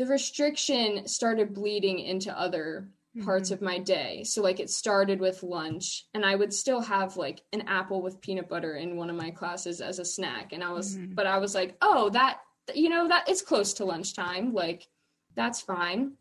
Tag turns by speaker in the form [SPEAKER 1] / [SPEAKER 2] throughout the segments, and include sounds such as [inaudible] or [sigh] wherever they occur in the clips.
[SPEAKER 1] the restriction started bleeding into other parts
[SPEAKER 2] Mhm.
[SPEAKER 1] of my day. So like it started with lunch and I would still have like an apple with peanut butter in one of my classes as a snack and I was
[SPEAKER 2] Mhm.
[SPEAKER 1] but I was like, "Oh, that you know, that it's close to lunchtime. Like that's fine."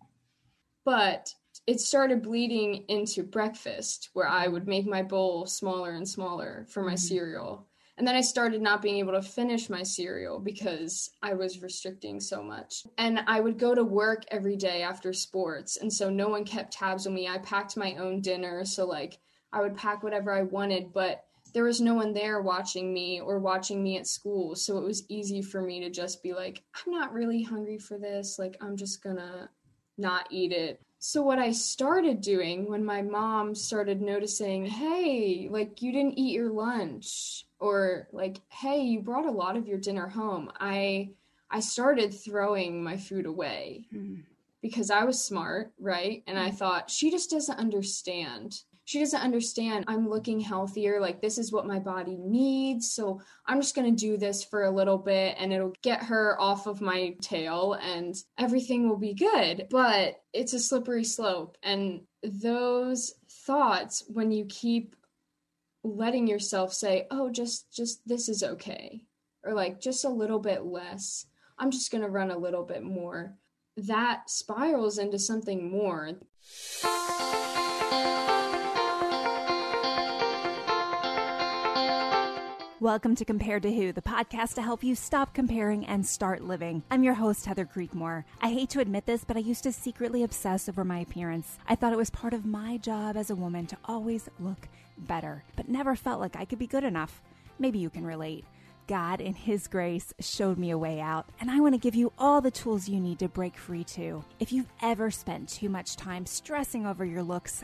[SPEAKER 1] But it started bleeding into breakfast where I would make my bowl smaller and smaller for my
[SPEAKER 2] Mhm.
[SPEAKER 1] cereal. And then I started not being able to finish my cereal because I was restricting so much. And I would go to work every day after sports. And so no one kept tabs on me. I packed my own dinner. So, like, I would pack whatever I wanted, but there was no one there watching me or watching me at school. So it was easy for me to just be like, I'm not really hungry for this. Like, I'm just gonna not eat it. So, what I started doing when my mom started noticing, hey, like you didn't eat your lunch, or like, hey, you brought a lot of your dinner home, I I started throwing my food away
[SPEAKER 2] Mhm.
[SPEAKER 1] because I was smart, right? And I thought, she just doesn't understand. She doesn't understand I'm looking healthier. Like, this is what my body needs. So, I'm just going to do this for a little bit and it'll get her off of my tail and everything will be good. But it's a slippery slope. And those thoughts, when you keep letting yourself say, oh, just, just this is okay, or like just a little bit less, I'm just going to run a little bit more that spirals into something more.
[SPEAKER 2] Welcome to Compared to Who, the podcast to help you stop comparing and start living. I'm your host, Heather Creekmore. I hate to admit this, but I used to secretly obsess over my appearance. I thought it was part of my job as a woman to always look better, but never felt like I could be good enough. Maybe you can relate. God, in His grace, showed me a way out, and I want to give you all the tools you need to break free too. If you've ever spent too much time stressing over your looks,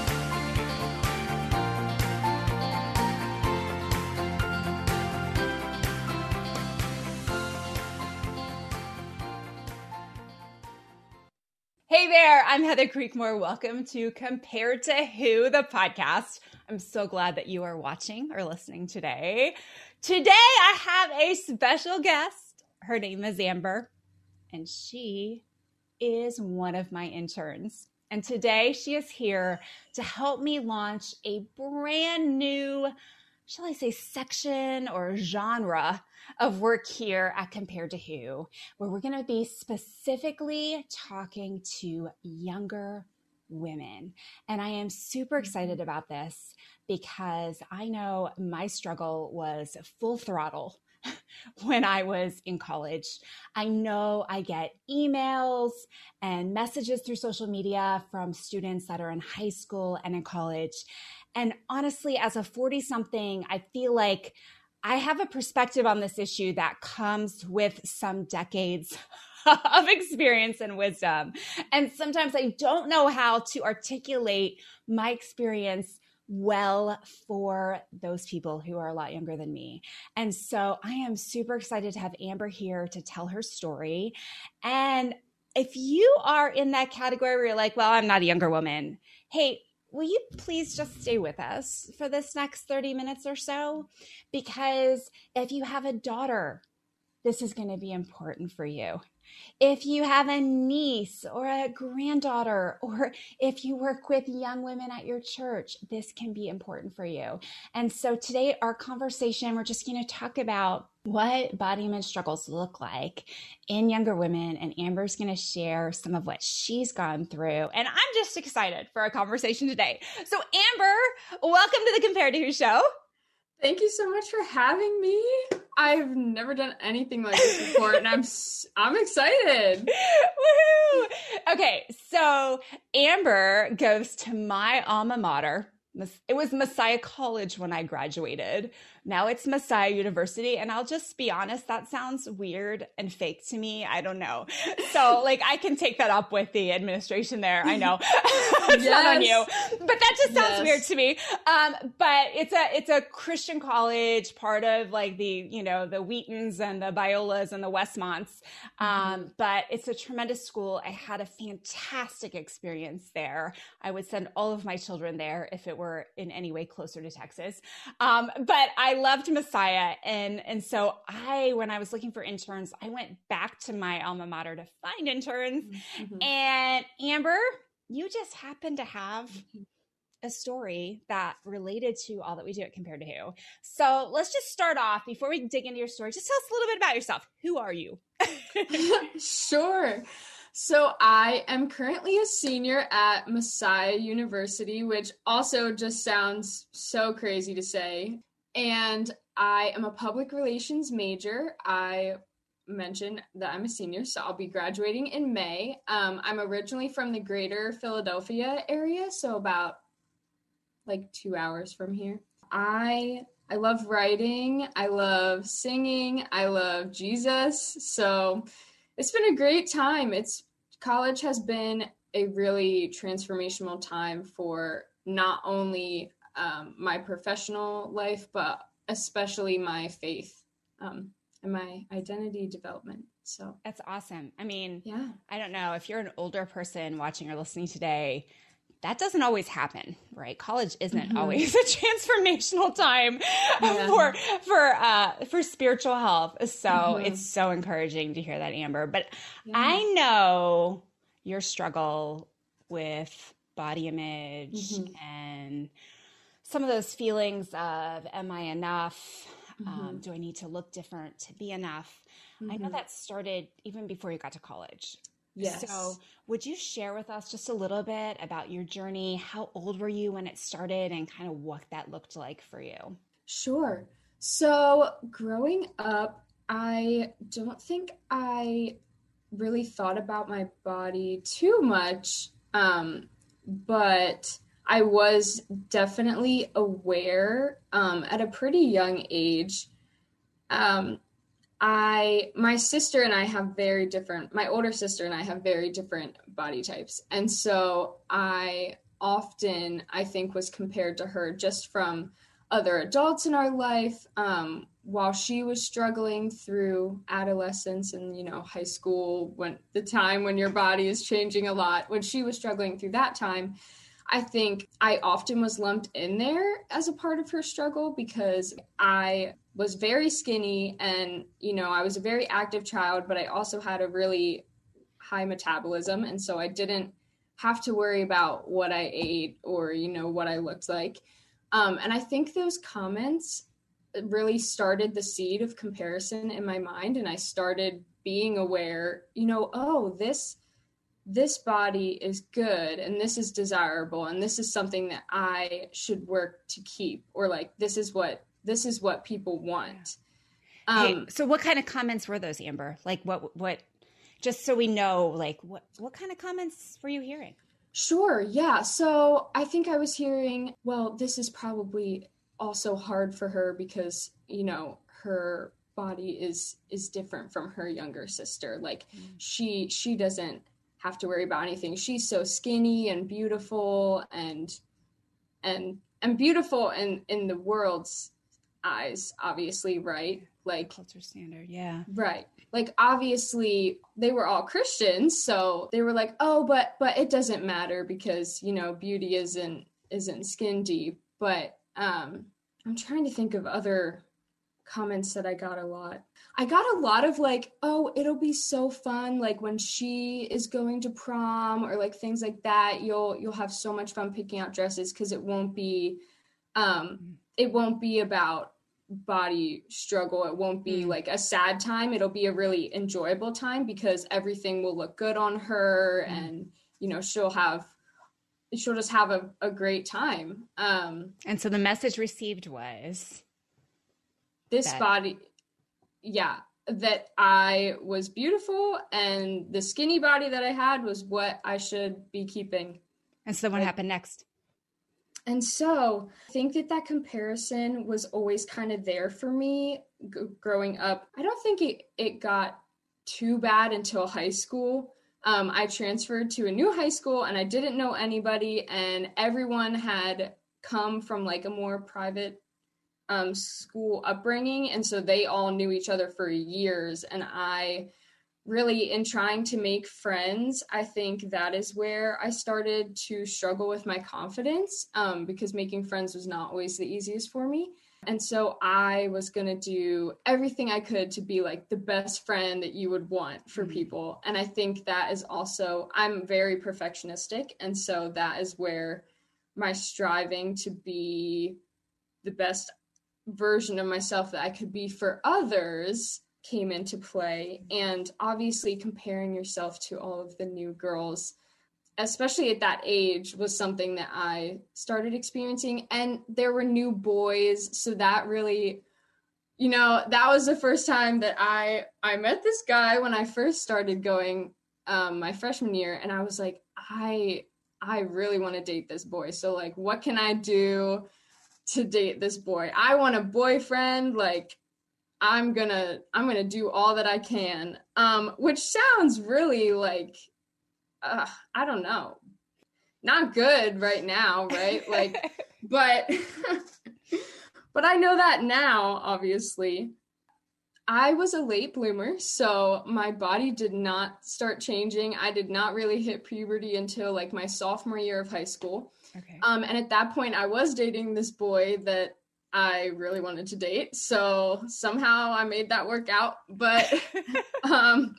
[SPEAKER 2] Hey there, I'm Heather Creekmore. Welcome to Compared to Who, the podcast. I'm so glad that you are watching or listening today. Today, I have a special guest. Her name is Amber, and she is one of my interns. And today, she is here to help me launch a brand new, shall I say, section or genre of work here at Compared to Who, where we're going to be specifically talking to younger women. And I am super excited mm-hmm. about this because I know my struggle was full throttle [laughs] when I was in college. I know I get emails and messages through social media from students that are in high school and in college. And honestly, as a 40 something, I feel like I have a perspective on this issue that comes with some decades [laughs] of experience and wisdom. And sometimes I don't know how to articulate my experience well for those people who are a lot younger than me. And so I am super excited to have Amber here to tell her story. And if you are in that category where you're like, well, I'm not a younger woman, hey, will you please just stay with us for this next 30 minutes or so? Because if you have a daughter, this is going to be important for you. If you have a niece or a granddaughter, or if you work with young women at your church, this can be important for you. And so today, our conversation, we're just going to talk about what body image struggles look like in younger women. And Amber's going to share some of what she's gone through. And I'm just excited for our conversation today. So, Amber, welcome to the Compared to Who show.
[SPEAKER 1] Thank you so much for having me. I've never done anything like this before, and I'm I'm excited. [laughs]
[SPEAKER 2] Woohoo! Okay, so Amber goes to my alma mater. It was Messiah College when I graduated. Now it's Messiah University. And I'll just be honest, that sounds weird and fake to me. I don't know. So, [laughs] like, I can take that up with the administration there. I know. [laughs] it's yes. not on you. But that just sounds yes. weird to me. Um, but it's a it's a Christian college, part of like the you know the Wheatons and the Biolas and the Westmonts. Um, mm-hmm. But it's a tremendous school. I had a fantastic experience there. I would send all of my children there if it were in any way closer to Texas. Um, but I loved Messiah, and and so I when I was looking for interns, I went back to my alma mater to find interns. Mm-hmm. And Amber, you just happen to have mm-hmm. a story that related to all that we do at Compared to Who. So let's just start off before we dig into your story. Just tell us a little bit about yourself. Who are you? [laughs]
[SPEAKER 1] sure. So I am currently a senior at Messiah University, which also just sounds so crazy to say. And I am a public relations major. I mentioned that I'm a senior, so I'll be graduating in May. Um, I'm originally from the greater Philadelphia area, so about like two hours from here. I I love writing, I love singing, I love Jesus. So it's been a great time. It's college has been a really transformational time for not only um, my professional life, but especially my faith. Um, and my identity development. So
[SPEAKER 2] that's awesome. I mean, yeah, I don't know if you're an older person watching or listening today, that doesn't always happen, right? College isn't mm-hmm. always [laughs] a transformational time yeah. for for uh, for spiritual health. So mm-hmm. it's so encouraging to hear that, Amber. But yeah. I know your struggle with body image mm-hmm. and some of those feelings of am I enough? Um, mm-hmm. Um, do I need to look different to be enough? Mm-hmm. I know mm-hmm. that started even before you got to college. Yes. So, would you share with us just a little bit about your journey? How old were you when it started and kind of what that looked like for you?
[SPEAKER 1] Sure. So, growing up, I don't think I really thought about my body too much. Um, but I was definitely aware um, at a pretty young age. Um, I my sister and I have very different. My older sister and I have very different body types, and so I often I think was compared to her just from other adults in our life. Um, while she was struggling through adolescence and you know high school, when the time when your body is changing a lot, when she was struggling through that time I think I often was lumped in there as a part of her struggle because I was very skinny and, you know, I was a very active child, but I also had a really high metabolism. And so I didn't have to worry about what I ate or, you know, what I looked like. Um, and I think those comments really started the seed of comparison in my mind. And I started being aware, you know, oh, this this body is good and this is desirable and this is something that I should work to keep or like this is what this is what people want.
[SPEAKER 2] Um, hey, so what kind of comments were those, Amber? Like what what just so we know like what what kind of comments were you hearing?
[SPEAKER 1] Sure, yeah. So I think I was hearing, well, this is probably also hard for her because, you know, her body is is different from her younger sister. Like mm. she she doesn't have to worry about anything. She's so skinny and beautiful and and and beautiful in in the world's eyes, obviously, right? Like
[SPEAKER 2] culture standard, yeah.
[SPEAKER 1] Right. Like obviously they were all Christians, so they were like, "Oh, but but it doesn't matter because, you know, beauty isn't isn't skin deep." But um I'm trying to think of other comments that I got a lot. I got a lot of like, oh, it'll be so fun like when she is going to prom or like things like that. You'll you'll have so much fun picking out dresses cuz it won't be um it won't be about body struggle. It won't be mm. like a sad time. It'll be a really enjoyable time because everything will look good on her mm. and you know, she'll have she'll just have a, a great time. Um
[SPEAKER 2] and so the message received was
[SPEAKER 1] this body yeah that i was beautiful and the skinny body that i had was what i should be keeping.
[SPEAKER 2] And so what like, happened next?
[SPEAKER 1] And so i think that that comparison was always kind of there for me g- growing up. I don't think it, it got too bad until high school. Um, I transferred to a new high school and I didn't know anybody, and everyone had come from like a more private um, school upbringing. And so they all knew each other for years. And I really, in trying to make friends, I think that is where I started to struggle with my confidence um, because making friends was not always the easiest for me. And so I was going to do everything I could to be like the best friend that you would want for mm-hmm. people. And I think that is also, I'm very perfectionistic. And so that is where my striving to be the best version of myself that I could be for others came into play. And obviously, comparing yourself to all of the new girls especially at that age was something that I started experiencing. And there were new boys. So that really you know that was the first time that I I met this guy when I first started going um my freshman year. And I was like I I really want to date this boy. So like what can I do to date this boy I want a boyfriend like I'm gonna I'm gonna do all that I can um which sounds really like uh, I don't know, not good right now, right? [laughs] Like, but, [laughs] but I know that now, obviously. I was a late bloomer, so my body did not start changing. I did not really hit puberty until like my sophomore year of high school. Okay. Um, and at that point, I was dating this boy that I really wanted to date. So somehow I made that work out. But [laughs] um,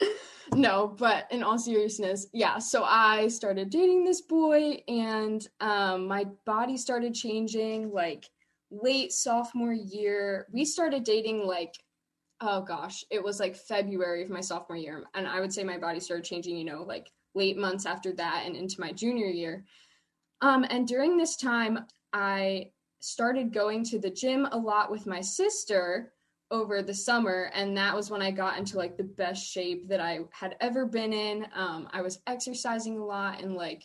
[SPEAKER 1] [laughs] no, but in all seriousness, yeah. So I started dating this boy, and um, my body started changing like late sophomore year. We started dating like, oh gosh, it was like February of my sophomore year. And I would say my body started changing, you know, like late months after that and into my junior year. Um, and during this time, I started going to the gym a lot with my sister over the summer and that was when i got into like the best shape that i had ever been in. Um, i was exercising a lot and like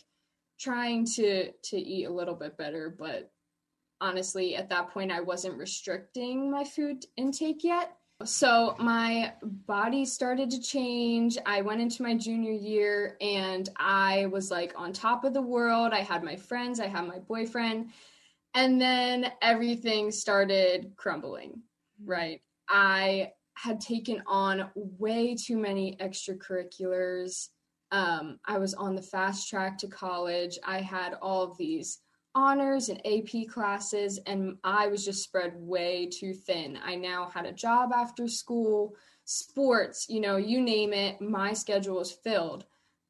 [SPEAKER 1] trying to to eat a little bit better but honestly at that point i wasn't restricting my food intake yet so my body started to change i went into my junior year and i was like on top of the world i had my friends i had my boyfriend and then everything started crumbling right I had taken on way too many extracurriculars. Um, I was on the fast track to college. I had all of these honors and AP classes, and I was just spread way too thin. I now had a job after school, sports, you know, you name it, my schedule was filled.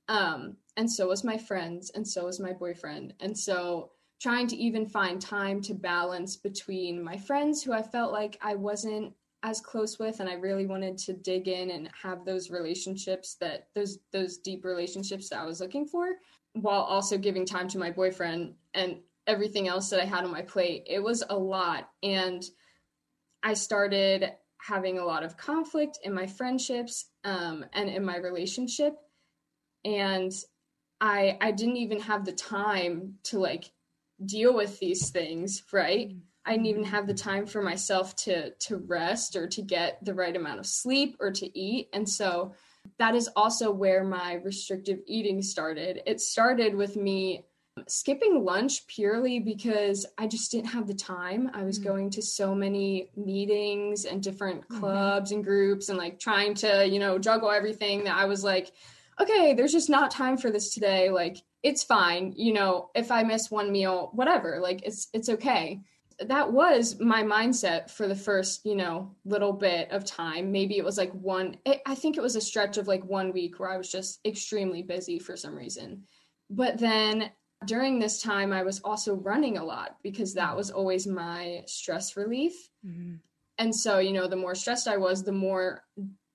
[SPEAKER 1] Um, and so was my friends, and so was my boyfriend. And so trying to even find time to balance between my friends who I felt like I wasn't as close with and I really wanted to dig in and have those relationships that those those deep relationships that I was looking for while also giving time to my boyfriend and everything else that I had on my plate. It was a lot and I started having a lot of conflict in my friendships um, and in my relationship and I I didn't even have the time to like deal with these things, right? I didn't even have the time for myself to to rest or to get the right amount of sleep or to eat. And so that is also where my restrictive eating started. It started with me skipping lunch purely because I just didn't have the time. I was mm-hmm. going to so many meetings and different mm-hmm. clubs mm-hmm. and groups and like trying to, you know, juggle everything that I was like, okay, there's just not time for this today. Like it's fine, you know, if I miss one meal, whatever, like it's it's okay that was my mindset for the first you know little bit of time maybe it was like one i think it was a stretch of like one week where i was just extremely busy for some reason but then during this time i was also running a lot because that was always my stress relief. Mm-hmm. and so you know the more stressed i was the more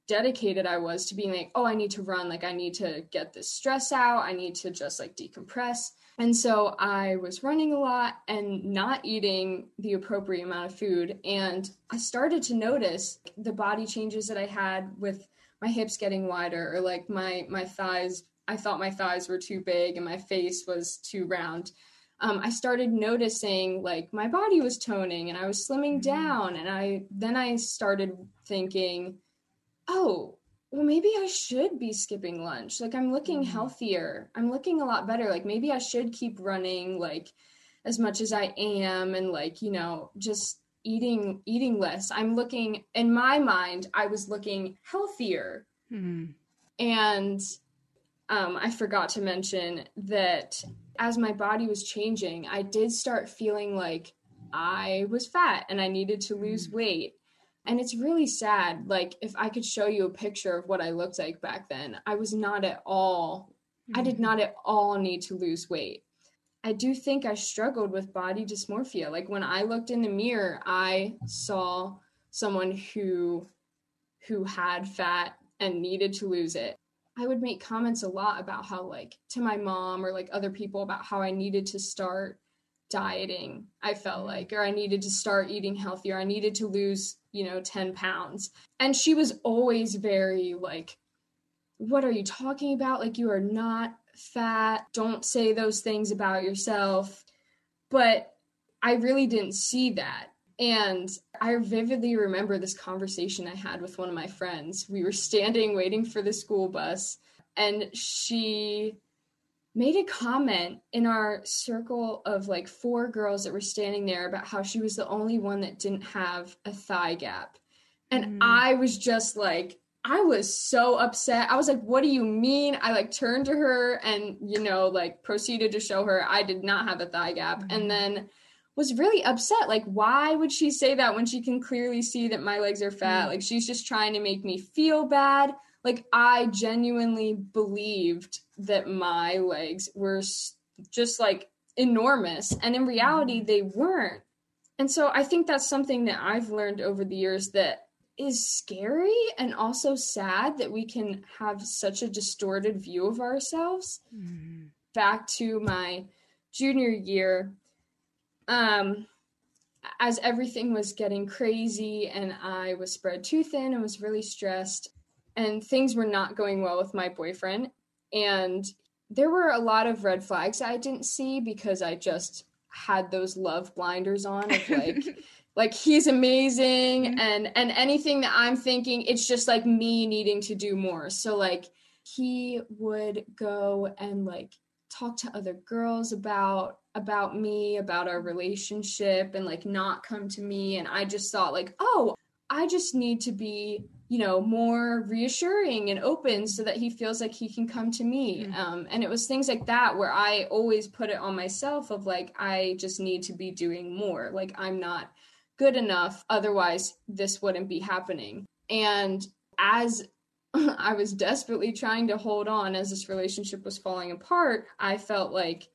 [SPEAKER 1] dedicated i was to being like oh i need to run. Like i need to get this stress out. I need to just like decompress. And so I was running a lot and not eating the appropriate amount of food. And I started to notice the body changes that I had with my hips getting wider or like my my thighs I thought my thighs were too big and my face was too round. Um, I started noticing like my body was toning and I was slimming mm-hmm. down and I then I started thinking, oh, well, maybe I should be skipping lunch. Like I'm looking
[SPEAKER 2] Mm.
[SPEAKER 1] healthier. I'm looking a lot better. Like maybe I should keep running like as much as I am and like, you know, just eating eating less. I'm looking in my mind, I was looking healthier.
[SPEAKER 2] Mhm.
[SPEAKER 1] And um, I forgot to mention that as my body was changing, I did start feeling like I was fat and I needed to lose
[SPEAKER 2] Mm.
[SPEAKER 1] weight. And it's really sad. Like, if I could show you a picture of what I looked like back then, I was not at all, I did not at all need to lose weight. I do think I struggled with body dysmorphia. Like, when I looked in the mirror, I saw someone who who had fat and needed to lose it I would make comments a lot about how, like, to my mom or like other people about how I needed to start dieting. I felt
[SPEAKER 2] Mhm.
[SPEAKER 1] like, or I needed to start eating healthier. I needed to lose, you know, 10 pounds. And she was always very like, what are you talking about? Like, you are not fat. Don't say those things about yourself. But I really didn't see that. And I vividly remember this conversation I had with one of my friends. We were standing waiting for the school bus, and she made a comment in our circle of like four girls that were standing there about how she was the only one that didn't have a thigh gap. And
[SPEAKER 2] Mhm.
[SPEAKER 1] I was just like, I was so upset. I was like, what do you mean? I like turned to her and, you know, like proceeded to show her I did not have a thigh gap.
[SPEAKER 2] Mhm.
[SPEAKER 1] And then was really upset. Like, why would she say that when she can clearly see that my legs are fat?
[SPEAKER 2] Mm.
[SPEAKER 1] Like, she's just trying to make me feel bad. Like, I genuinely believed that my legs were just like enormous. And in reality, they weren't. And so I think that's something that I've learned over the years that is scary and also sad that we can have such a distorted view of ourselves
[SPEAKER 2] Mhm.
[SPEAKER 1] back to my junior year um as everything was getting crazy and i was spread too thin and was really stressed and things were not going well with my boyfriend and there were a lot of red flags i didn't see because i just had those love blinders on of like [laughs] like he's amazing
[SPEAKER 2] Mhm.
[SPEAKER 1] and and anything that i'm thinking it's just like me needing to do more so like he would go and like talk to other girls about about me about our relationship and like not come to me. And i just thought like oh i just need to be you know more reassuring and open so that he feels like he can come to me.
[SPEAKER 2] Mm.
[SPEAKER 1] um, and it was things like that where i always put it on myself of like i just need to be doing more. Like i'm not good enough. Otherwise this wouldn't be happening. And as [laughs] I was desperately trying to hold on as this relationship was falling apart, I felt like,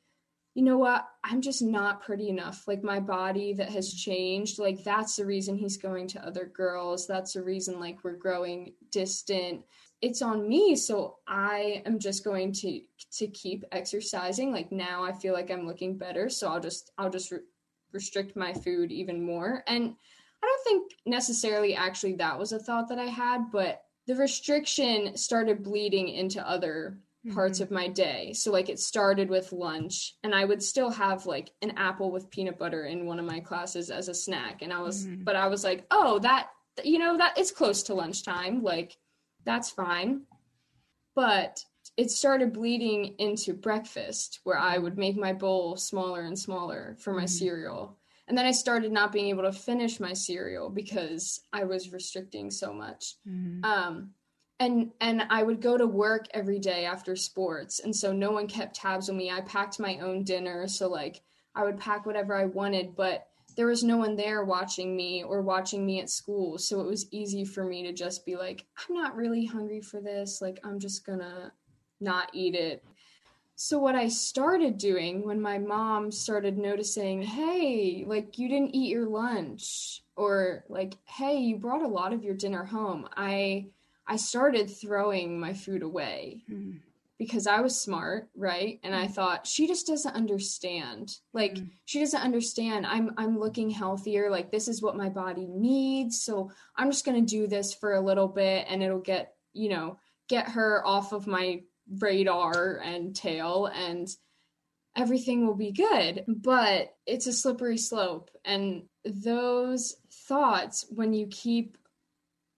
[SPEAKER 1] you know what? I'm just not pretty enough. Like my body that has changed, like that's the reason he's going to other girls. That's the reason like we're growing distant. It's on me, so I am just going to to keep exercising. Like now I feel like I'm looking better, so I'll just I'll just re- restrict my food even more. And I don't think necessarily actually that was a thought that I had, but the restriction started bleeding into other parts
[SPEAKER 2] Mhm.
[SPEAKER 1] of my day. So like it started with lunch and I would still have like an apple with peanut butter in one of my classes as a snack and I was
[SPEAKER 2] Mhm.
[SPEAKER 1] but I was like, "Oh, that you know, that it's close to lunchtime. Like that's fine." But it started bleeding into breakfast where I would make my bowl smaller and smaller for my
[SPEAKER 2] Mhm.
[SPEAKER 1] cereal. And then I started not being able to finish my cereal because I was restricting so much
[SPEAKER 2] Mhm.
[SPEAKER 1] um and and i would go to work every day after sports. And so no one kept tabs on me. I packed my own dinner so like i would pack whatever i wanted but there was no one there watching me or watching me at school. So it was easy for me to just be like i'm not really hungry for this. Like i'm just gonna not eat it. So what i started doing when my mom started noticing hey like you didn't eat your lunch or like hey you brought a lot of your dinner home i i started throwing my food away
[SPEAKER 2] Mhm.
[SPEAKER 1] because i was smart right? And i thought she just doesn't understand. Like
[SPEAKER 2] Mhm.
[SPEAKER 1] she doesn't understand. I'm i'm looking healthier. Like this is what my body needs. So i'm just going to do this for a little bit and it'll get you know get her off of my radar and tail and everything will be good. But it's a slippery slope. And those thoughts when you keep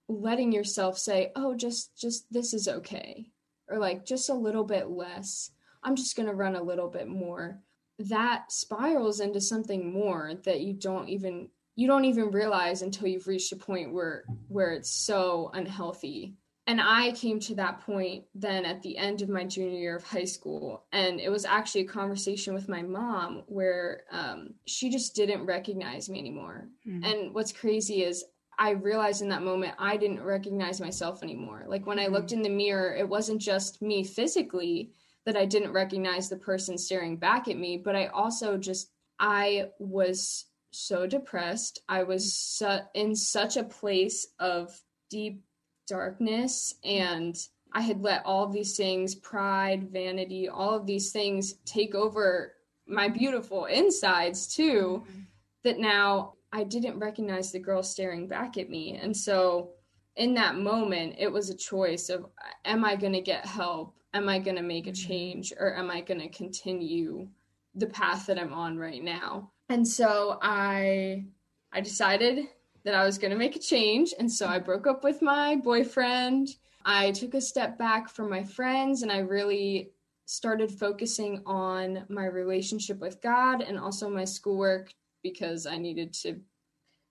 [SPEAKER 1] letting yourself say, "Oh, just just this is okay." Or like just a little bit less. I'm just going to run a little bit more. That spirals into something more that you don't even you don't even realize until you've reached a point where where it's so unhealthy and i came to that point then at the end of my junior year of high school and it was actually a conversation with my mom where um, she just didn't recognize me anymore mm-hmm. and what's crazy is i realized in that moment i didn't recognize myself anymore like when mm-hmm. i looked in the mirror it wasn't just me physically that i didn't recognize the person staring back at me but i also just i was so depressed. I was su- in such a place of deep darkness and I had let all these things, pride, vanity, all of these things take over my beautiful insides too, mm-hmm. that now I didn't recognize the girl staring back at me. And so in that moment, it was a choice of am I going to get help? Am I going to make a mm-hmm. change? Or am I going to continue the path that I'm on right now? And so I I decided that I was going to make a change and so I broke up with my boyfriend. I took a step back from my friends and I really started focusing on my relationship with God and also my schoolwork because I needed to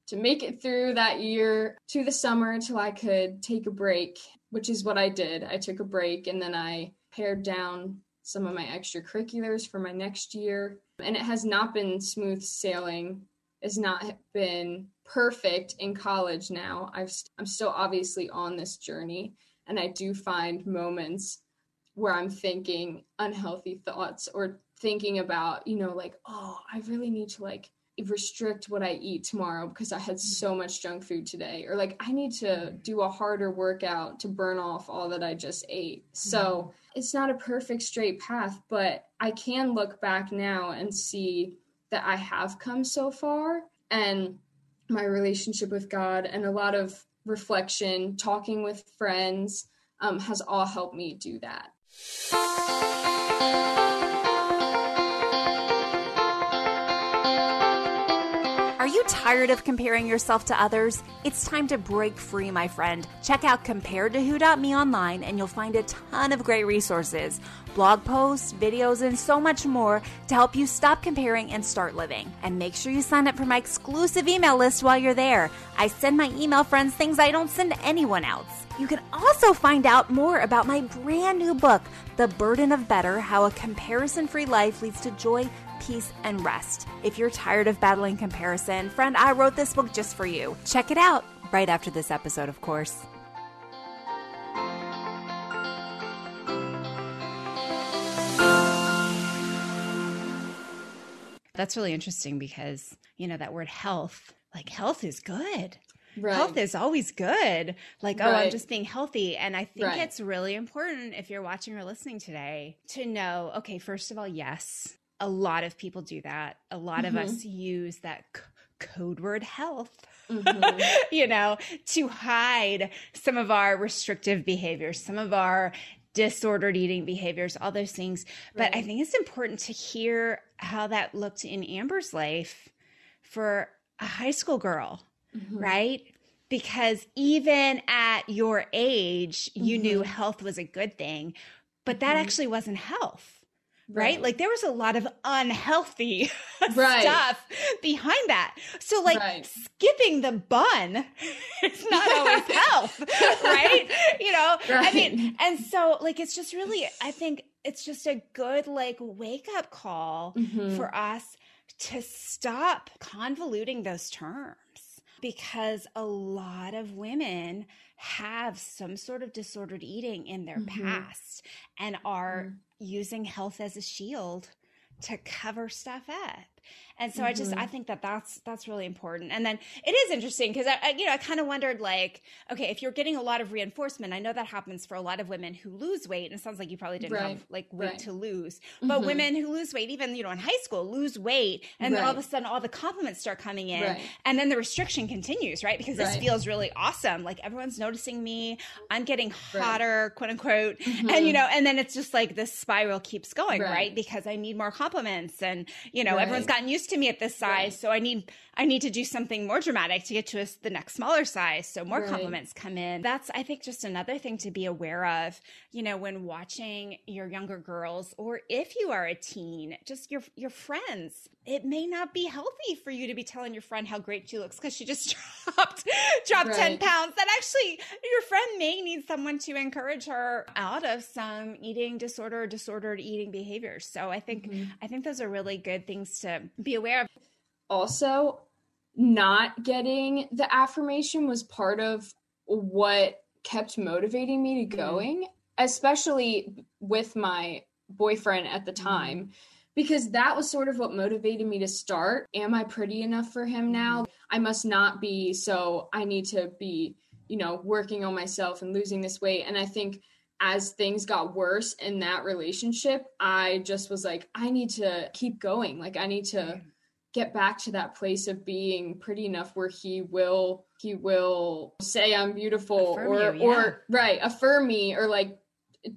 [SPEAKER 1] to make it through that year to the summer until I could take a break, which is what I did. I took a break and then I pared down some of my extracurriculars for my next year. And it has not been smooth sailing. It's not been perfect in college now. I've st- I'm still obviously on this journey. And I do find moments where I'm thinking unhealthy thoughts or thinking about, you know, like, oh, I really need to like restrict what I eat tomorrow because I had so much junk food today. Or like, I need to do a harder workout to burn off all that I just ate. So it's not a perfect straight path, but I can look back now and see that I have come so far. And my relationship with God and a lot of reflection, talking with friends um, has all helped me do that.
[SPEAKER 2] Are you tired of comparing yourself to others? It's time to break free, my friend. Check out comparedtowho.me online and you'll find a ton of great resources, blog posts, videos, and so much more to help you stop comparing and start living. And make sure you sign up for my exclusive email list while you're there. I send my email friends things I don't send anyone else. You can also find out more about my brand new book, The Burden of Better How a Comparison Free Life Leads to Joy peace, and rest. If you're tired of battling comparison, friend, I wrote this book just for you. Check it out right after this episode, of course. That's really interesting because, you know, that word health, like health is good. Right. Health is always good. Like, right. oh, I'm just being healthy. And I think right. it's really important if you're watching or listening today to know okay, first of all, yes, a lot of people do that. A lot mm-hmm. of us use that c- code word health, mm-hmm. [laughs] you know, to hide some of our restrictive behaviors, some of our disordered eating behaviors, all those things. Right. But I think it's important to hear how that looked in Amber's life for a high school girl, mm-hmm. right? Because even at your age, you knew mm-hmm. health was a good thing, but that mm-hmm. actually wasn't health right? right? Like there was a lot of unhealthy [laughs] right. stuff behind that. So like right. skipping the bun [laughs] is not always [laughs] health, right? You know, I mean, and so like it's just really, I think it's just a good like wake up call mm-hmm. for us to stop convoluting those terms because a lot of women have some sort of disordered eating in their mm-hmm. past and are mm-hmm. using health as a shield to cover stuff up. And so mm-hmm. I just I mm-hmm. think that that's that's really important. And then it is interesting because I, I, you know I kind of wondered like okay if you're getting a lot of reinforcement I know that happens for a lot of women who lose weight and it sounds like you probably didn't right. have like weight right. to lose but mm-hmm. women who lose weight even you know in high school lose weight and right. then all of a sudden all the compliments start coming in and then the restriction continues right because this feels really awesome like everyone's noticing me I'm getting hotter quote unquote mm-hmm. and you know and then it's just like this spiral keeps going right, because I need more compliments and you know everyone's gotten used to me at this size so i need i need to do something more dramatic to get to a, the next smaller size so more
[SPEAKER 1] Right.
[SPEAKER 2] compliments come in. That's i think just another thing to be aware of you know when watching your younger girls or if you are a teen just your your friends. It may not be healthy for you to be telling your friend how great she looks because she just [laughs] dropped dropped 10 pounds. That actually your friend may need someone to encourage her out of some eating disorder disordered eating behaviors so i think
[SPEAKER 1] Mhm.
[SPEAKER 2] i think those are really good things to be aware of
[SPEAKER 1] also not getting the affirmation was part of what kept motivating me to
[SPEAKER 2] Mhm.
[SPEAKER 1] going especially with my boyfriend at the time because that was sort of what motivated me to start. Am i pretty enough for him now? I must not be so i need to be you know working on myself and losing this weight. And i think as things got worse in that relationship i just was like i need to keep going. Like i need to get back to that place of being pretty enough where he will he will say I'm beautiful
[SPEAKER 2] Affirm
[SPEAKER 1] or
[SPEAKER 2] you, yeah.
[SPEAKER 1] or right affirm me or like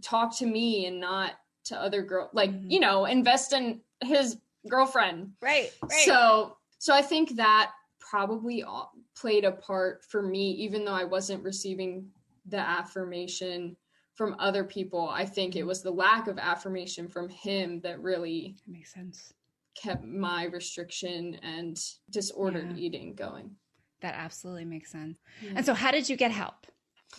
[SPEAKER 1] talk to me and not to other girl like
[SPEAKER 2] Mhm.
[SPEAKER 1] you know invest in his girlfriend.
[SPEAKER 2] Right right.
[SPEAKER 1] So so I think that probably played a part for me even though I wasn't receiving the affirmation from other people. I think it was the lack of affirmation from him that really
[SPEAKER 2] that makes sense
[SPEAKER 1] kept my restriction and disordered
[SPEAKER 2] Yeah.
[SPEAKER 1] eating going.
[SPEAKER 2] that absolutely makes sense
[SPEAKER 1] Yeah.
[SPEAKER 2] and so how did you get help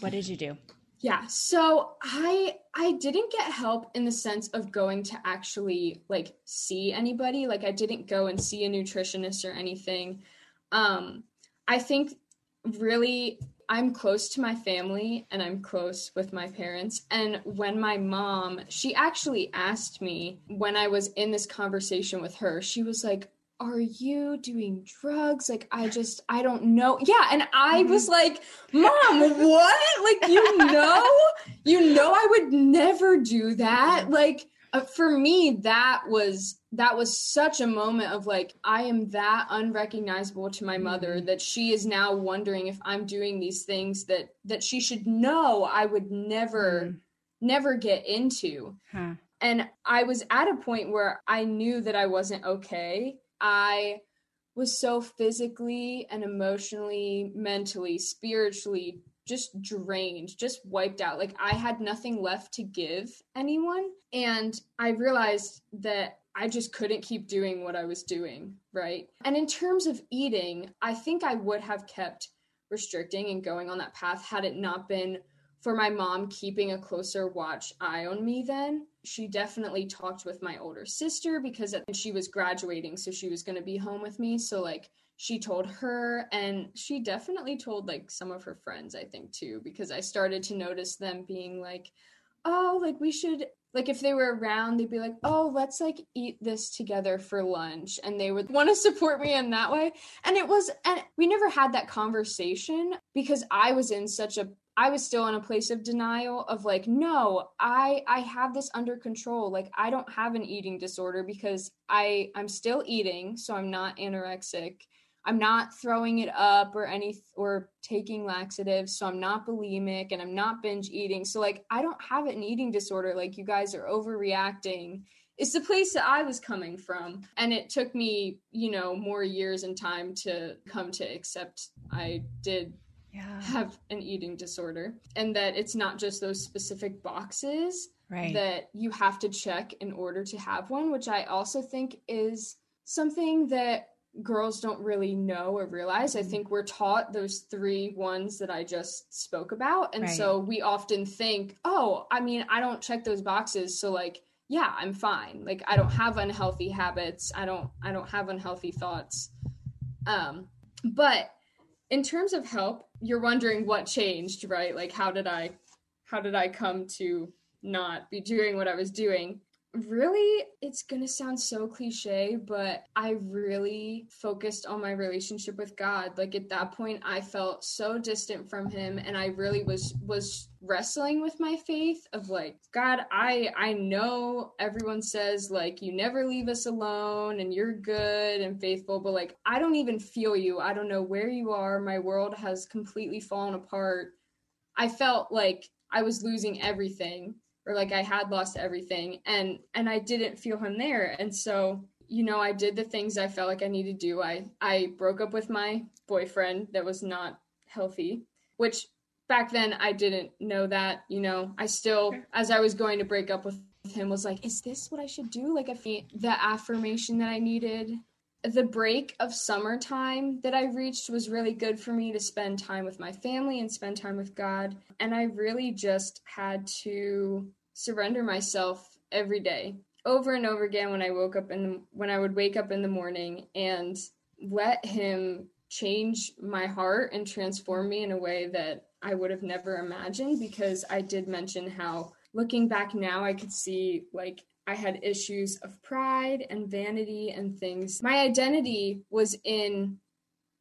[SPEAKER 2] what did you do
[SPEAKER 1] Yeah, so I I didn't get help in the sense of going to actually like see anybody. Like I didn't go and see a nutritionist or anything. Um I think really I'm close to my family and I'm close with my parents. And when my mom, she actually asked me when I was in this conversation with her, she was like, Are you doing drugs? Like, I just, I don't know. Yeah. And I
[SPEAKER 2] Mhm.
[SPEAKER 1] was like, Mom, what? Like, you [laughs] know, you know, I would never do that. Like, uh, for me, that was that was such a moment of like I am that unrecognizable to my mother
[SPEAKER 2] Mhm.
[SPEAKER 1] that she is now wondering if I'm doing these things that that she should know I would never
[SPEAKER 2] Mm.
[SPEAKER 1] never get into.
[SPEAKER 2] huh
[SPEAKER 1] And I was at a point where I knew that I wasn't okay. I was so physically and emotionally, mentally, spiritually just drained, just wiped out. Like I had nothing left to give anyone. And I realized that I just couldn't keep doing what I was doing, right? And in terms of eating, I think I would have kept restricting and going on that path had it not been for my mom keeping a closer watch eye on me then. She definitely talked with my older sister because she was graduating, so she was going to be home with me. So, like, she told her, and she definitely told, like, some of her friends, I think, too, because I started to notice them being like, oh, like, we should. Like if they were around, they'd be like, "Oh, let's like eat this together for lunch," and they would [laughs] want to support me in that way. And it was, and we never had that conversation because I was in such a I was still in a place of denial of like no I I have this under control like I don't have an eating disorder because I I'm still eating so I'm not anorexic I'm not throwing it up or any or taking laxatives so I'm not bulimic and I'm not binge eating. So like I don't have an eating disorder. Like you guys are overreacting. It's the place that I was coming from. And it took me, you know, more years and time to come to accept I did
[SPEAKER 2] yeah.
[SPEAKER 1] have an eating disorder and that it's not just those specific boxes
[SPEAKER 2] right.
[SPEAKER 1] that you have to check in order to have one, which I also think is something that girls don't really know or realize. I think we're taught those three ones that I just spoke about. And
[SPEAKER 2] Right.
[SPEAKER 1] so we often think, oh, I mean, I don't check those boxes. So, like, yeah, I'm fine. Like, I don't have unhealthy habits. I don't, I don't have unhealthy thoughts. Um, but in terms of help, you're wondering what changed, right? Like, how did I, how did I come to not be doing what I was doing? Really, it's gonna sound so cliche, but I really focused on my relationship with God. Like at that point, I felt so distant from Him, and I really was was wrestling with my faith of like, God, I I know everyone says like you never leave us alone and you're good and faithful, but like I don't even feel you. I don't know where you are. My world has completely fallen apart. I felt like I was losing everything or like I had lost everything and and I didn't feel him there. And so, you know, I did the things I felt like I needed to do. I I broke up with my boyfriend that was not healthy, which back then I didn't know that, you know. I still as I was going to break up with him was like, is this what I should do? Like if the affirmation that I needed the break of summertime that I reached was really good for me to spend time with my family and spend time with God. And I really just had to surrender myself every day over and over again when I woke up in the, when I would wake up in the morning and let him change my heart and transform me in a way that I would have never imagined because I did mention how looking back now I could see like I had issues of pride and vanity and things. My identity was in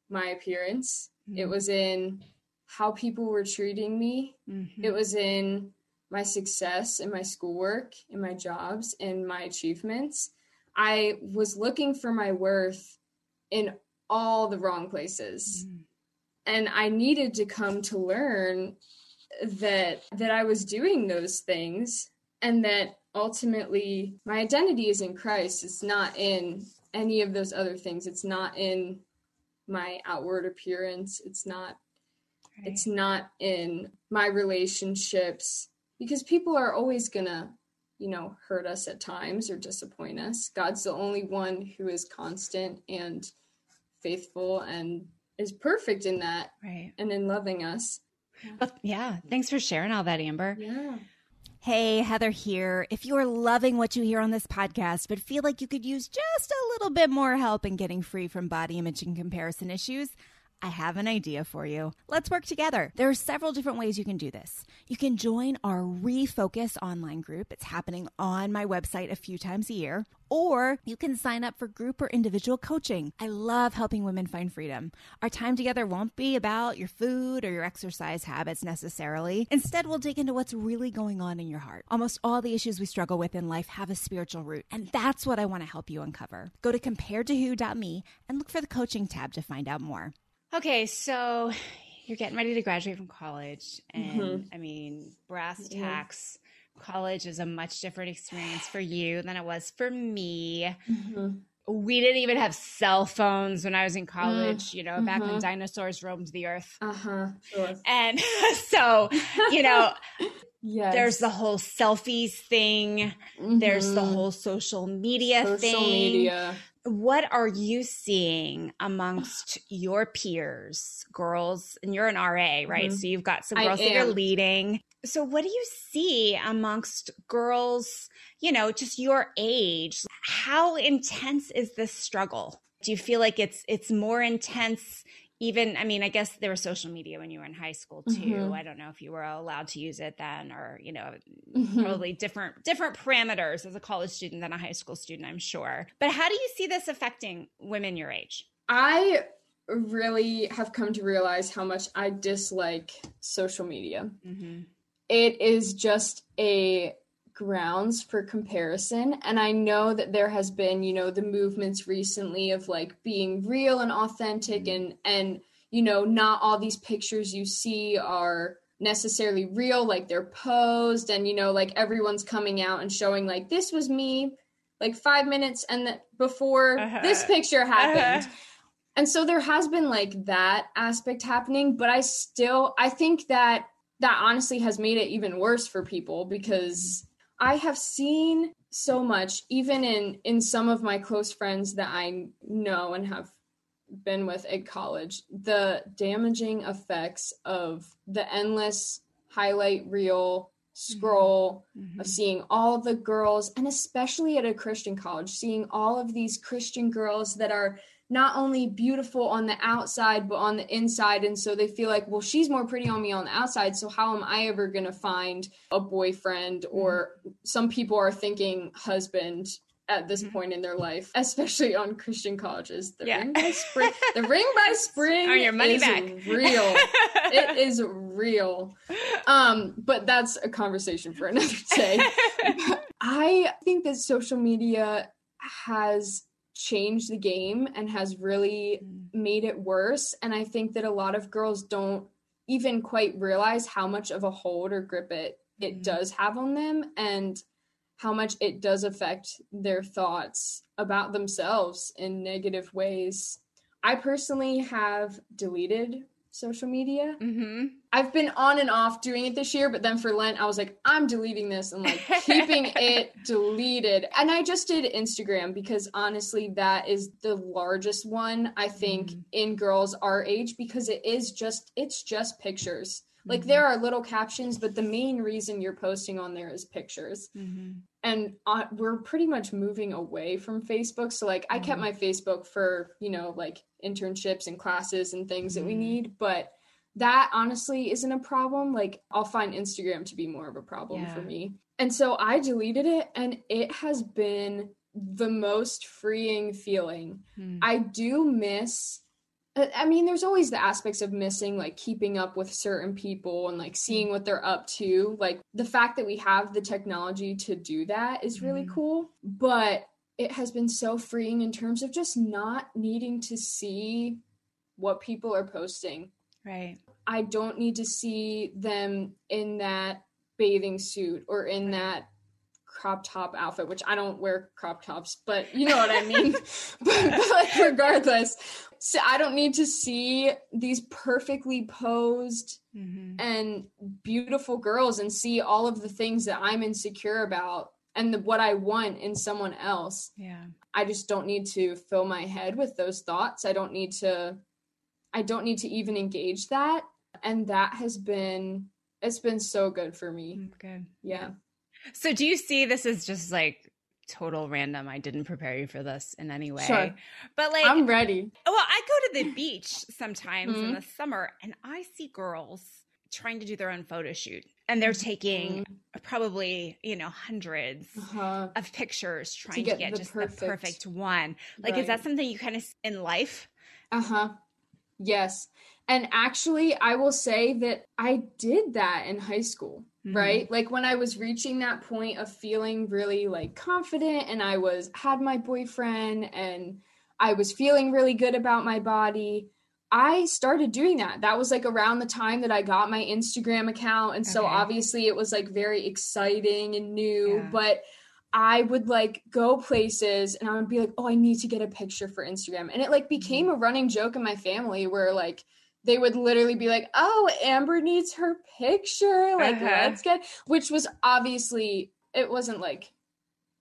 [SPEAKER 1] my appearance, mm-hmm. it was in how people were treating me, mm-hmm. it was in my success in my schoolwork, in my jobs, in my achievements. I was looking for my worth in all the wrong places. Mm-hmm. And I needed to come to learn that that I was doing those things and that ultimately my identity is in Christ. It's not in any of those other things. It's not in my outward appearance. It's not right. it's not in my relationships because people are always going to, you know, hurt us at times or disappoint us. God's the only one who is constant and faithful and is perfect in that
[SPEAKER 2] right.
[SPEAKER 1] and in loving us.
[SPEAKER 2] Yeah. yeah. Thanks for sharing all that, Amber.
[SPEAKER 1] Yeah.
[SPEAKER 2] Hey, Heather here. If you're loving what you hear on this podcast, but feel like you could use just a little bit more help in getting free from body image and comparison issues, I have an idea for you. Let's work together. There are several different ways you can do this. You can join our Refocus online group. It's happening on my website a few times a year. Or you can sign up for group or individual coaching. I love helping women find freedom. Our time together won't be about your food or your exercise habits necessarily. Instead, we'll dig into what's really going on in your heart. Almost all the issues we struggle with in life have a spiritual root, and that's what I want to help you uncover. Go to comparedtowho.me and look for the coaching tab to find out more. Okay, so [sighs] you're getting ready to graduate from college, and mm-hmm. I mean, brass tacks. College is a much different experience for you than it was for me. Mm-hmm. We didn't even have cell phones when I was in college, mm. you know, mm-hmm. back when mm-hmm. dinosaurs roamed the earth.
[SPEAKER 1] Uh-huh. Sure.
[SPEAKER 2] And [laughs] so, you know, [laughs] yes. there's the whole selfies thing. There's the mm-hmm. whole social media social thing. Media what are you seeing amongst your peers, girls? And you're an RA, right? Mm-hmm. So you've got some girls that you're leading. So what do you see amongst girls, you know, just your age? How intense is this struggle? Do you feel like it's it's more intense even i mean i guess there was social media when you were in high school too mm-hmm. i don't know if you were allowed to use it then or you know mm-hmm. probably different different parameters as a college student than a high school student i'm sure but how do you see this affecting women your age
[SPEAKER 1] i really have come to realize how much i dislike social media mm-hmm. it is just a grounds for comparison and i know that there has been you know the movements recently of like being real and authentic mm-hmm. and and you know not all these pictures you see are necessarily real like they're posed and you know like everyone's coming out and showing like this was me like 5 minutes and that before uh-huh. this picture happened uh-huh. and so there has been like that aspect happening but i still i think that that honestly has made it even worse for people because I have seen so much, even in in some of my close friends that I know and have been with at college, the damaging effects of the endless highlight reel scroll mm-hmm. of seeing all the girls and especially at a Christian college seeing all of these Christian girls that are not only beautiful on the outside but on the inside and so they feel like well she's more pretty on me on the outside so how am i ever going to find a boyfriend mm-hmm. or some people are thinking husband at this mm-hmm. point in their life, especially on Christian colleges. The yeah. ring by spring, the ring by [laughs] spring,
[SPEAKER 2] on your money
[SPEAKER 1] is
[SPEAKER 2] back.
[SPEAKER 1] real. [laughs] it is real. Um, but that's a conversation for another day. [laughs] I think that social media has changed the game and has really mm. made it worse. And I think that a lot of girls don't even quite realize how much of a hold or grip it it
[SPEAKER 2] Mhm.
[SPEAKER 1] does have on them and how much it does affect their thoughts about themselves in negative ways. I personally have deleted social media.
[SPEAKER 2] Mm-hmm.
[SPEAKER 1] I've been on and off doing it this year, but then for Lent, I was like, I'm deleting this and like keeping [laughs] it deleted. And I just did Instagram because honestly, that is the largest one, I think,
[SPEAKER 2] Mhm.
[SPEAKER 1] in girls our age because it is just, it's just pictures. Like
[SPEAKER 2] Mhm.
[SPEAKER 1] there are little captions, but the main reason you're posting on there is pictures.
[SPEAKER 2] Mm-hmm.
[SPEAKER 1] And uh, we're pretty much moving away from Facebook. So, like, I kept
[SPEAKER 2] Mhm.
[SPEAKER 1] my Facebook for, you know, like internships and classes and things that we
[SPEAKER 2] Mhm.
[SPEAKER 1] need. But that honestly isn't a problem. Like, I'll find Instagram to be more of a problem for me. And so I deleted it, and it has been the most freeing feeling.
[SPEAKER 2] Mm-hmm.
[SPEAKER 1] I do miss I mean, there's always the aspects of missing, like keeping up with certain people and like seeing what they're up to. Like the fact that we have the technology to do that is really
[SPEAKER 2] Mhm.
[SPEAKER 1] cool. But it has been so freeing in terms of just not needing to see what people are posting.
[SPEAKER 2] Right.
[SPEAKER 1] I don't need to see them in that bathing suit or in that crop top outfit, which I don't wear crop tops, but you know what I [laughs] mean. [laughs] but, but like regardless, so I don't need to see these perfectly posed
[SPEAKER 2] Mm-hmm.
[SPEAKER 1] and beautiful girls and see all of the things that I'm insecure about and the, what I want in someone else.
[SPEAKER 2] Yeah.
[SPEAKER 1] I just don't need to fill my head with those thoughts. I don't need to I don't need to even engage that. And that has been it's been so good for me.
[SPEAKER 2] Good.
[SPEAKER 1] Yeah.
[SPEAKER 2] So do you see this as just like total random? I didn't prepare you for this in any way.
[SPEAKER 1] Sure.
[SPEAKER 2] But like
[SPEAKER 1] I'm ready.
[SPEAKER 2] well, I go to the beach sometimes in
[SPEAKER 1] Mhm.
[SPEAKER 2] the summer and I see girls trying to do their own photo shoot and they're taking probably, you know, hundreds
[SPEAKER 1] Uh-huh.
[SPEAKER 2] of pictures trying to
[SPEAKER 1] get
[SPEAKER 2] get,
[SPEAKER 1] the
[SPEAKER 2] just
[SPEAKER 1] perfect-
[SPEAKER 2] the perfect one. Like is that something you kind of in life?
[SPEAKER 1] Uh-huh. Yes. And actually, I will say that I did that in high school,
[SPEAKER 2] Mhm.
[SPEAKER 1] right? Like when I was reaching that point of feeling really like confident and I was had my boyfriend and I was feeling really good about my body, I started doing that. That was like around the time that I got my Instagram account and so
[SPEAKER 2] Okay.
[SPEAKER 1] obviously it was like very exciting and new,
[SPEAKER 2] Yeah.
[SPEAKER 1] but I would like go places and I would be like, oh, I need to get a picture for Instagram. And it like became a running joke in my family where like they would literally be like, oh, Amber needs her picture. Like,
[SPEAKER 2] Uh-huh.
[SPEAKER 1] let's get, which was obviously, it wasn't like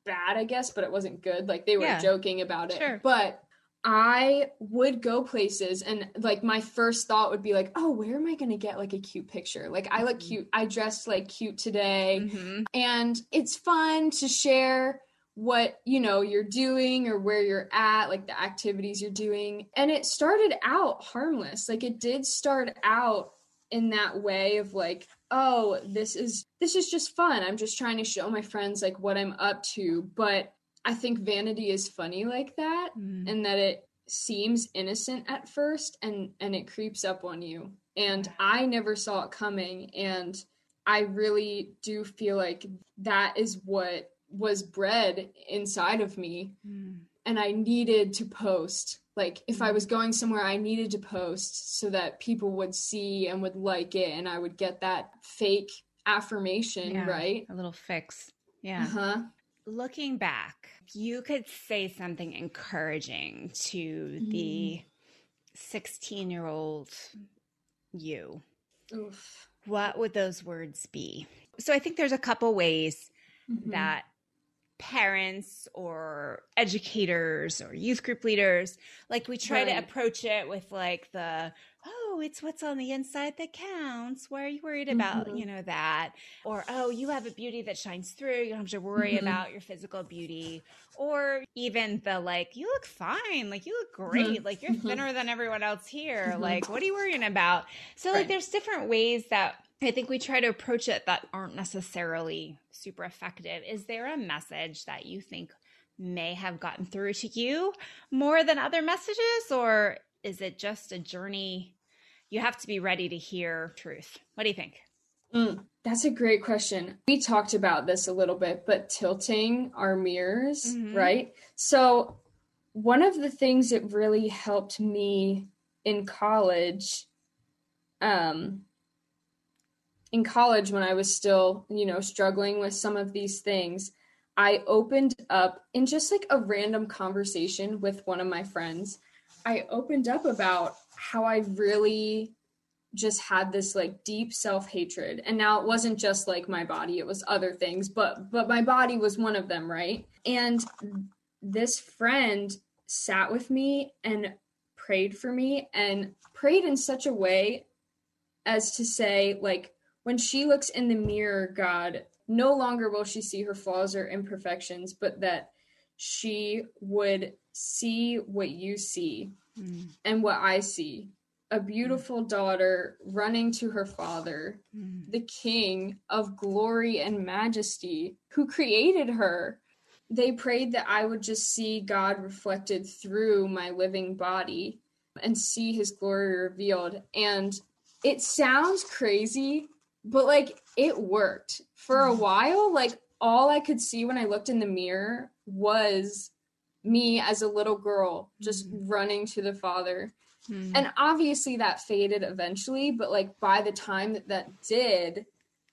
[SPEAKER 1] bad, I guess, but it wasn't good. Like they were
[SPEAKER 2] Yeah.
[SPEAKER 1] joking about it.
[SPEAKER 2] Sure.
[SPEAKER 1] But I would go places and like my first thought would be like, oh, where am I going to get like a cute picture? Like I look
[SPEAKER 2] Mhm.
[SPEAKER 1] cute. I dressed like cute today
[SPEAKER 2] Mhm.
[SPEAKER 1] and it's fun to share what you know you're doing or where you're at like the activities you're doing and it started out harmless like it did start out in that way of like oh this is this is just fun i'm just trying to show my friends like what i'm up to but i think vanity is funny like that
[SPEAKER 2] Mhm.
[SPEAKER 1] and that it seems innocent at first and and it creeps up on you and i never saw it coming and i really do feel like that is what was bred inside of me
[SPEAKER 2] Mm.
[SPEAKER 1] and i needed to post like if i was going somewhere i needed to post so that people would see and would like it and i would get that fake affirmation
[SPEAKER 2] Yeah.
[SPEAKER 1] right
[SPEAKER 2] A little fix. Yeah.
[SPEAKER 1] uh-huh
[SPEAKER 2] looking back, you could say something encouraging to the 16 year old you,
[SPEAKER 1] Oof.
[SPEAKER 2] what would those words be? So I think there's a couple ways
[SPEAKER 1] Mhm.
[SPEAKER 2] that parents or educators or youth group leaders like we try to approach it with like the oh it's what's on the inside that counts why are you worried about
[SPEAKER 1] Mhm.
[SPEAKER 2] you know that or oh you have a beauty that shines through you don't have to worry
[SPEAKER 1] Mhm.
[SPEAKER 2] about your physical beauty or even the like you look fine like you look great like you're
[SPEAKER 1] Mhm.
[SPEAKER 2] thinner than everyone else here
[SPEAKER 1] Mhm.
[SPEAKER 2] like what are you worrying about so like there's different ways that I think we try to approach it that aren't necessarily super effective. Is there a message that you think may have gotten through to you more than other messages, or is it just a journey? You have to be ready to hear truth. What do you think?
[SPEAKER 1] Mm, that's a great question. We talked about this a little bit, but tilting our mirrors,
[SPEAKER 2] Mhm.
[SPEAKER 1] right? So, one of the things that really helped me in college um in college when I was still, you know, struggling with some of these things, I opened up in just like a random conversation with one of my friends. I opened up about how I really just had this like deep self-hatred. And now it wasn't just like my body, it was other things, but but my body was one of them, right? And this friend sat with me and prayed for me and prayed in such a way as to say like when she looks in the mirror, God, no longer will she see her flaws or imperfections, but that she would see what you see mm. and what I see. A beautiful daughter running to her father, mm. the king of glory and majesty, who created her. They prayed that I would just see God reflected through my living body and see his glory revealed. And it sounds crazy, but like it worked for a while like all i could see when i looked in the mirror was me as a little girl just mm-hmm. running to the father mm-hmm. and obviously that faded eventually but like by the time that that did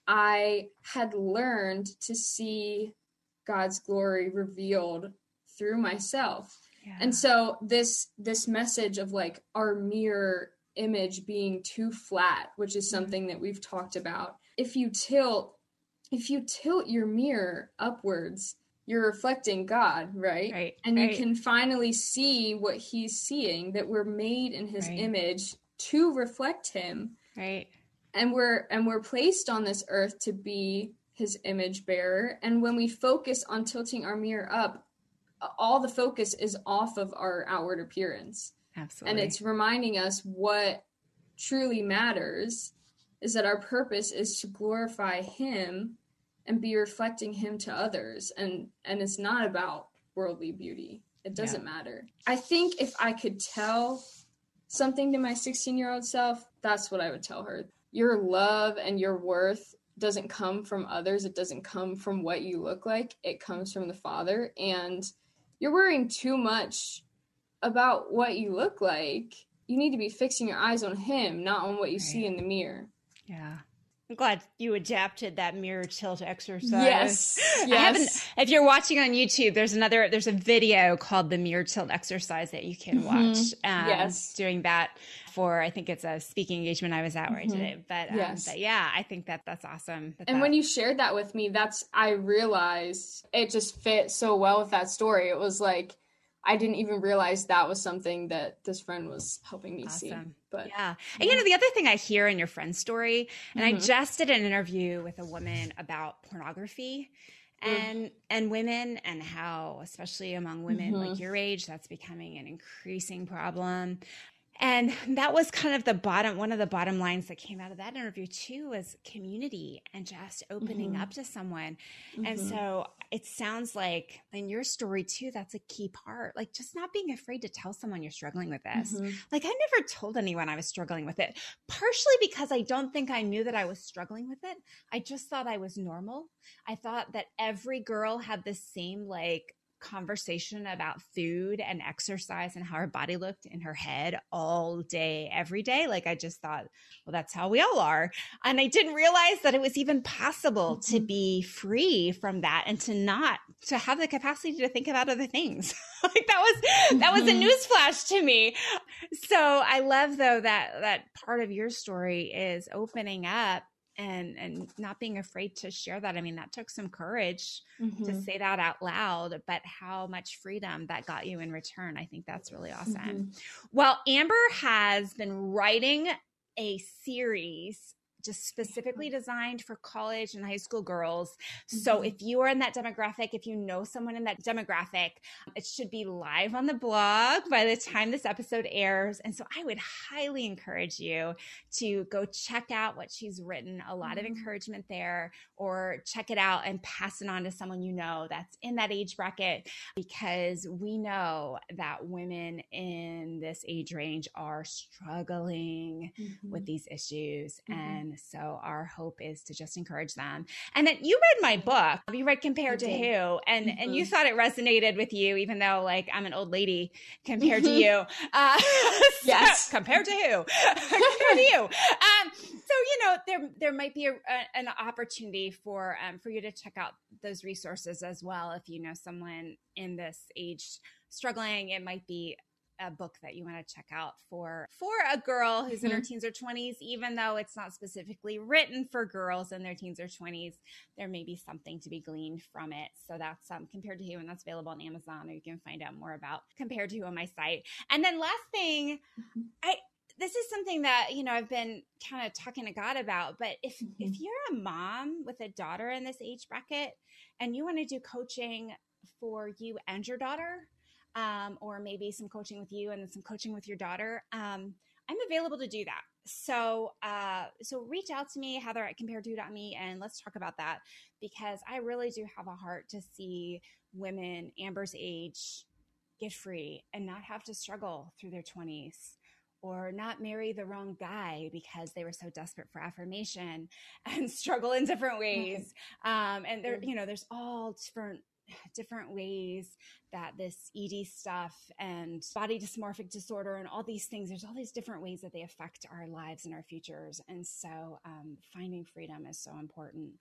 [SPEAKER 1] i had learned to see god's glory revealed through myself yeah. and so this this message of like our mirror image being too flat which is mm-hmm. something that we've talked about if you tilt if you tilt your mirror upwards you're reflecting god right?
[SPEAKER 2] Right
[SPEAKER 1] and
[SPEAKER 2] right.
[SPEAKER 1] you can finally see what he's seeing that we're made in his right. image to reflect him.
[SPEAKER 2] Right.
[SPEAKER 1] And we're and we're placed on this earth to be his image bearer. And when we focus on tilting our mirror up all the focus is off of our outward appearance.
[SPEAKER 2] Absolutely.
[SPEAKER 1] and it's reminding us what truly matters is that our purpose is to glorify him and be reflecting him to others. And and it's not about worldly beauty. It doesn't yeah. matter. I think if i could tell something to my 16 year old self that's what i would tell her. Your love and your worth doesn't come from others. It doesn't come from what you look like. It comes from the father. And you're worrying too much about what you look like. You need to be fixing your eyes on him not on what you right. see in the mirror.
[SPEAKER 2] Yeah. I'm glad you adapted that mirror tilt exercise.
[SPEAKER 1] Yes. yes. [gasps] I haven't
[SPEAKER 2] if you're watching on YouTube, there's another there's a video called the mirror tilt exercise that you can mm-hmm. watch. Um,
[SPEAKER 1] yes.
[SPEAKER 2] Doing that for I think it's a speaking engagement I was at right mm-hmm. today. But, um, yes. but yeah, I think that that's awesome. That
[SPEAKER 1] and
[SPEAKER 2] that,
[SPEAKER 1] when you shared that with me, that's I realized it just fit so well with that story. It was like I didn't even realize that was something that this friend was helping me awesome. see. But
[SPEAKER 2] yeah. And you know, the other thing I hear in your friend's story, and mm-hmm. I just did an interview with a woman about pornography and and women and how especially among women mm-hmm. like your age that's becoming an increasing problem and that was kind of the bottom one of the bottom lines that came out of that interview too was community and just opening mm-hmm. up to someone mm-hmm. and so it sounds like in your story too that's a key part like just not being afraid to tell someone you're struggling with this mm-hmm. like i never told anyone i was struggling with it partially because i don't think i knew that i was struggling with it i just thought i was normal i thought that every girl had the same like conversation about food and exercise and how her body looked in her head all day, every day. Like I just thought, well, that's how we all are. And I didn't realize that it was even possible to mm-hmm. be free from that and to not to have the capacity to think about other things. [laughs] like that was that was a mm-hmm. newsflash to me. So I love though that that part of your story is opening up and and not being afraid to share that i mean that took some courage mm-hmm. to say that out loud but how much freedom that got you in return i think that's really awesome mm-hmm. well amber has been writing a series just specifically designed for college and high school girls. Mm-hmm. So if you are in that demographic, if you know someone in that demographic, it should be live on the blog by the time this episode airs. And so I would highly encourage you to go check out what she's written. A lot mm-hmm. of encouragement there, or check it out and pass it on to someone you know that's in that age bracket because we know that women in this age range are struggling mm-hmm. with these issues. Mm-hmm. And And so our hope is to just encourage them. And then you read my book. You read Compared to Who, and mm-hmm. and you mm-hmm. thought it resonated with you, even though like I'm an old lady compared to you. Uh, [laughs]
[SPEAKER 1] yes,
[SPEAKER 2] compared to who? [laughs] compared to you. Um, so you know there there might be a, a, an opportunity for um, for you to check out those resources as well if you know someone in this age struggling. It might be a book that you want to check out for for a girl who's mm-hmm. in her mm-hmm. teens or 20s even though it's not specifically written for girls in their teens or 20s there may be something to be gleaned from it so that's um, compared to who and that's available on amazon or you can find out more about compared to who on my site and then last thing mm-hmm. i this is something that you know i've been kind of talking to god about but if mm-hmm. if you're a mom with a daughter in this age bracket and you want to do coaching for you and your daughter um, or maybe some coaching with you and then some coaching with your daughter, um, I'm available to do that. So, uh, so reach out to me, Heather at compared2.me, and let's talk about that because I really do have a heart to see women Amber's age get free and not have to struggle through their 20s or not marry the wrong guy because they were so desperate for affirmation [laughs] and struggle in different ways. Um, and there, you know, there's all different [sighs] different ways that this ED stuff and body dysmorphic disorder and all these things, there's all these different ways that they affect our lives and our futures. And so um, finding freedom is so important.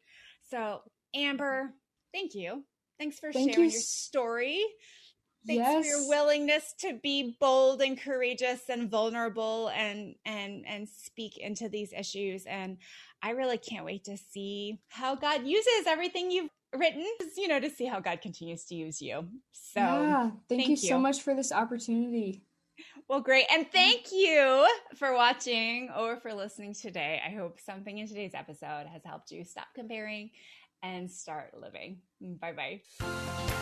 [SPEAKER 2] So, Amber, thank you. Thanks for thank sharing you. your story. Thanks yes. for your willingness to be bold and courageous and vulnerable and and and speak into these issues. And I really can't wait to see how God uses everything you've written, you know, to see how God continues to use you. So,
[SPEAKER 1] yeah, thank, thank you, you so much for this opportunity.
[SPEAKER 2] Well, great. And thank you for watching or for listening today. I hope something in today's episode has helped you stop comparing and start living. Bye bye.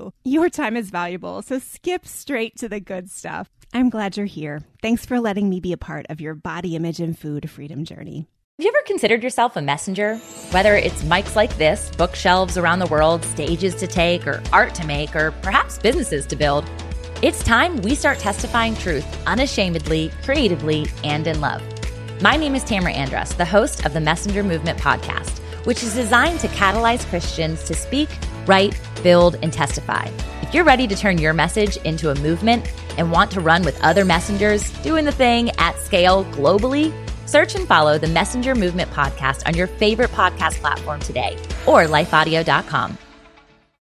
[SPEAKER 2] you. Your time is valuable, so skip straight to the good stuff. I'm glad you're here. Thanks for letting me be a part of your body image and food freedom journey.
[SPEAKER 3] Have you ever considered yourself a messenger? Whether it's mics like this, bookshelves around the world, stages to take, or art to make, or perhaps businesses to build, it's time we start testifying truth unashamedly, creatively, and in love. My name is Tamara Andress, the host of the Messenger Movement podcast, which is designed to catalyze Christians to speak, write, build, and testify. If you're ready to turn your message into a movement and want to run with other messengers doing the thing at scale globally, search and follow the Messenger Movement podcast on your favorite podcast platform today or lifeaudio.com.